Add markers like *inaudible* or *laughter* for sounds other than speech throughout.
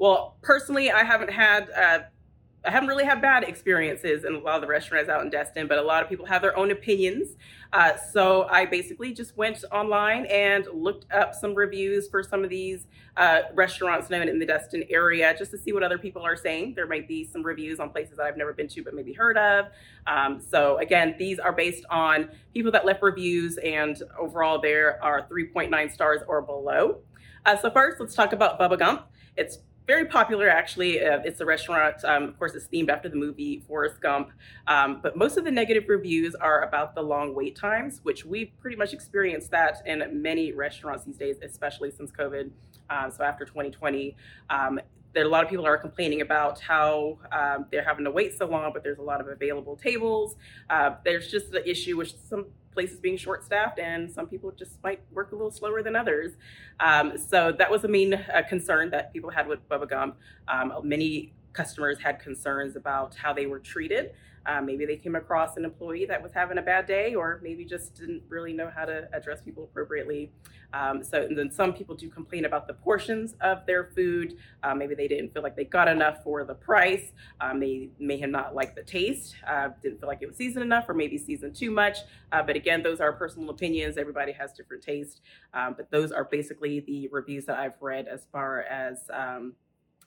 Well, personally, I haven't had, uh, I haven't really had bad experiences in a lot of the restaurants out in Destin, but a lot of people have their own opinions. Uh, so I basically just went online and looked up some reviews for some of these uh, restaurants known in the Destin area just to see what other people are saying. There might be some reviews on places that I've never been to but maybe heard of. Um, so again, these are based on people that left reviews, and overall there are 3.9 stars or below. Uh, so first, let's talk about Bubba Gump. It's very popular, actually. Uh, it's a restaurant, um, of course, it's themed after the movie Forrest Gump. Um, but most of the negative reviews are about the long wait times, which we've pretty much experienced that in many restaurants these days, especially since COVID. Um, so after 2020, um, there a lot of people are complaining about how um, they're having to wait so long, but there's a lot of available tables. Uh, there's just the issue with some places being short staffed and some people just might work a little slower than others. Um, so that was a main uh, concern that people had with Bubba Gump. Um, many customers had concerns about how they were treated. Uh, maybe they came across an employee that was having a bad day, or maybe just didn't really know how to address people appropriately. Um, so, and then some people do complain about the portions of their food. Uh, maybe they didn't feel like they got enough for the price. Um, they may have not liked the taste, uh, didn't feel like it was seasoned enough, or maybe seasoned too much. Uh, but again, those are personal opinions. Everybody has different taste. Um, but those are basically the reviews that I've read as far as um,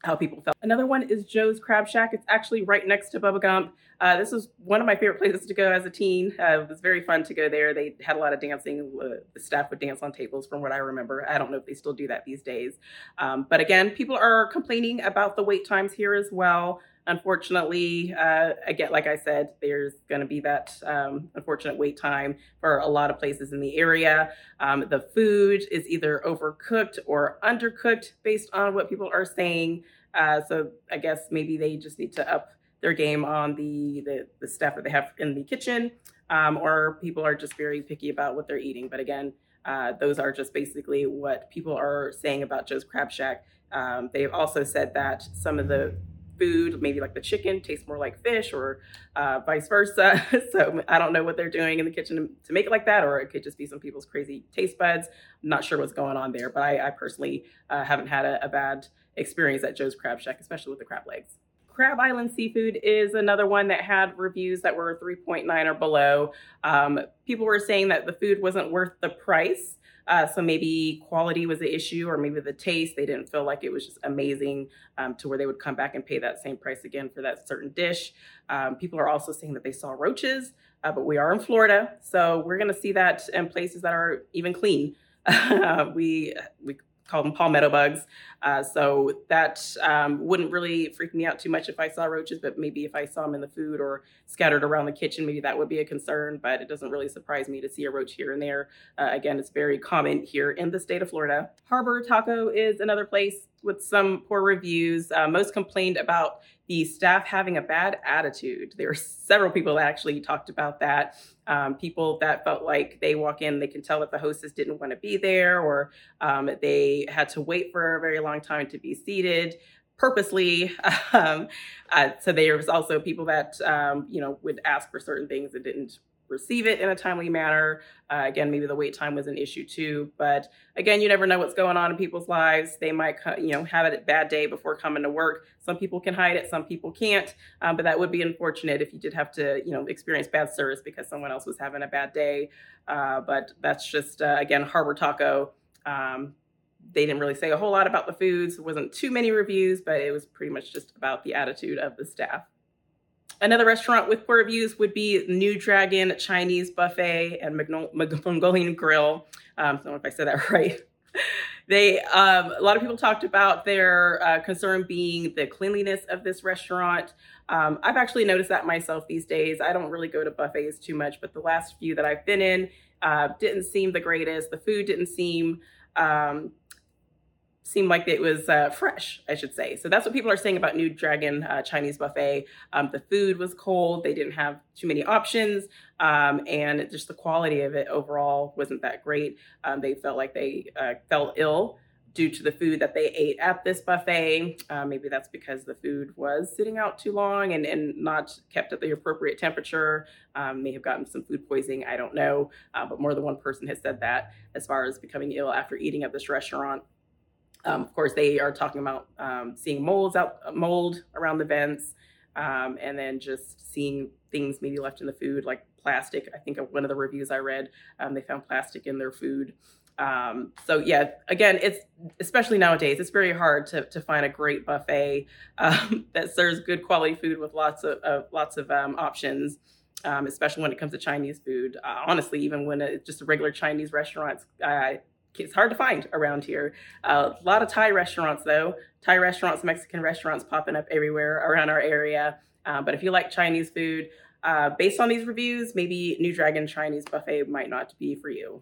how people felt. Another one is Joe's Crab Shack. It's actually right next to Bubba Gump. Uh, this was one of my favorite places to go as a teen. Uh, it was very fun to go there. They had a lot of dancing. Uh, the staff would dance on tables, from what I remember. I don't know if they still do that these days. Um, but again, people are complaining about the wait times here as well. Unfortunately, uh, again, like I said, there's going to be that um, unfortunate wait time for a lot of places in the area. Um, the food is either overcooked or undercooked based on what people are saying. Uh, so I guess maybe they just need to up their game on the the, the staff that they have in the kitchen, um, or people are just very picky about what they're eating. But again, uh, those are just basically what people are saying about Joe's Crab Shack. Um, they've also said that some of the food, maybe like the chicken, tastes more like fish or uh, vice versa. *laughs* so I don't know what they're doing in the kitchen to, make it like that, or it could just be some people's crazy taste buds. I'm not sure what's going on there, but I, I personally uh, haven't had a, a, bad experience at Joe's Crab Shack, especially with the crab legs. Crab Island Seafood is another one that had reviews that were 3.9 or below. Um, people were saying that the food wasn't worth the price. Uh, so maybe quality was the issue, or maybe the taste. They didn't feel like it was just amazing um, to where they would come back and pay that same price again for that certain dish. Um, people are also saying that they saw roaches, uh, but we are in Florida, so we're going to see that in places that are even clean. *laughs* we we call them palmetto bugs. Uh, so that um, wouldn't really freak me out too much if I saw roaches, but maybe if I saw them in the food or scattered around the kitchen, maybe that would be a concern. But it doesn't really surprise me to see a roach here and there. Uh, again, it's very common here in the state of Florida. Harbor Taco is another place with some poor reviews. Uh, most complained about the staff having a bad attitude. There were several people that actually talked about that. Um, people that felt like they walk in, they can tell that the hostess didn't want to be there, or um, they had to wait for a very long time to be seated purposely. *laughs* Um, uh, so there was also people that um, you know would ask for certain things that didn't receive it in a timely manner. Uh, again, maybe the wait time was an issue too. But again, you never know what's going on in people's lives. They might, you know, have a bad day before coming to work. Some people can hide it, some people can't. Um, but that would be unfortunate if you did have to, you know, experience bad service because someone else was having a bad day. Uh, but that's just uh, again Harbor Taco. Um, they didn't really say a whole lot about the foods. There wasn't too many reviews, but it was pretty much just about the attitude of the staff. Another restaurant with poor reviews would be New Dragon Chinese Buffet and Mongolian Grill. Um, I don't know if I said that *laughs* right. they um, a lot of people talked about their uh, concern being the cleanliness of this restaurant. Um, I've actually noticed that myself these days. I don't really go to buffets too much, but the last few that I've been in uh, didn't seem the greatest. The food didn't seem um, seemed like it was uh, fresh, I should say. So that's what people are saying about New Dragon uh, Chinese buffet. Um, the food was cold; they didn't have too many options, um, and just the quality of it overall wasn't that great. Um, they felt like they uh, fell ill due to the food that they ate at this buffet. Uh, maybe that's because the food was sitting out too long and, and not kept at the appropriate temperature. Um, may have gotten some food poisoning. I don't know. Uh, but more than one person has said that as far as becoming ill after eating at this restaurant. Um, of course, they are talking about um, seeing molds out, mold around the vents, um, and then just seeing things maybe left in the food, like plastic. I think one of the reviews I read, um, they found plastic in their food. Um, so yeah, again, it's especially nowadays, it's very hard to, to find a great buffet um, *laughs* that serves good quality food with lots of, lots of options. Um, especially when it comes to Chinese food. Uh, honestly, even when it's just a regular Chinese restaurant, uh, it's hard to find around here. Uh, a lot of Thai restaurants, though. Thai restaurants, Mexican restaurants popping up everywhere around our area. Uh, but if you like Chinese food, uh, based on these reviews, maybe New Dragon Chinese Buffet might not be for you.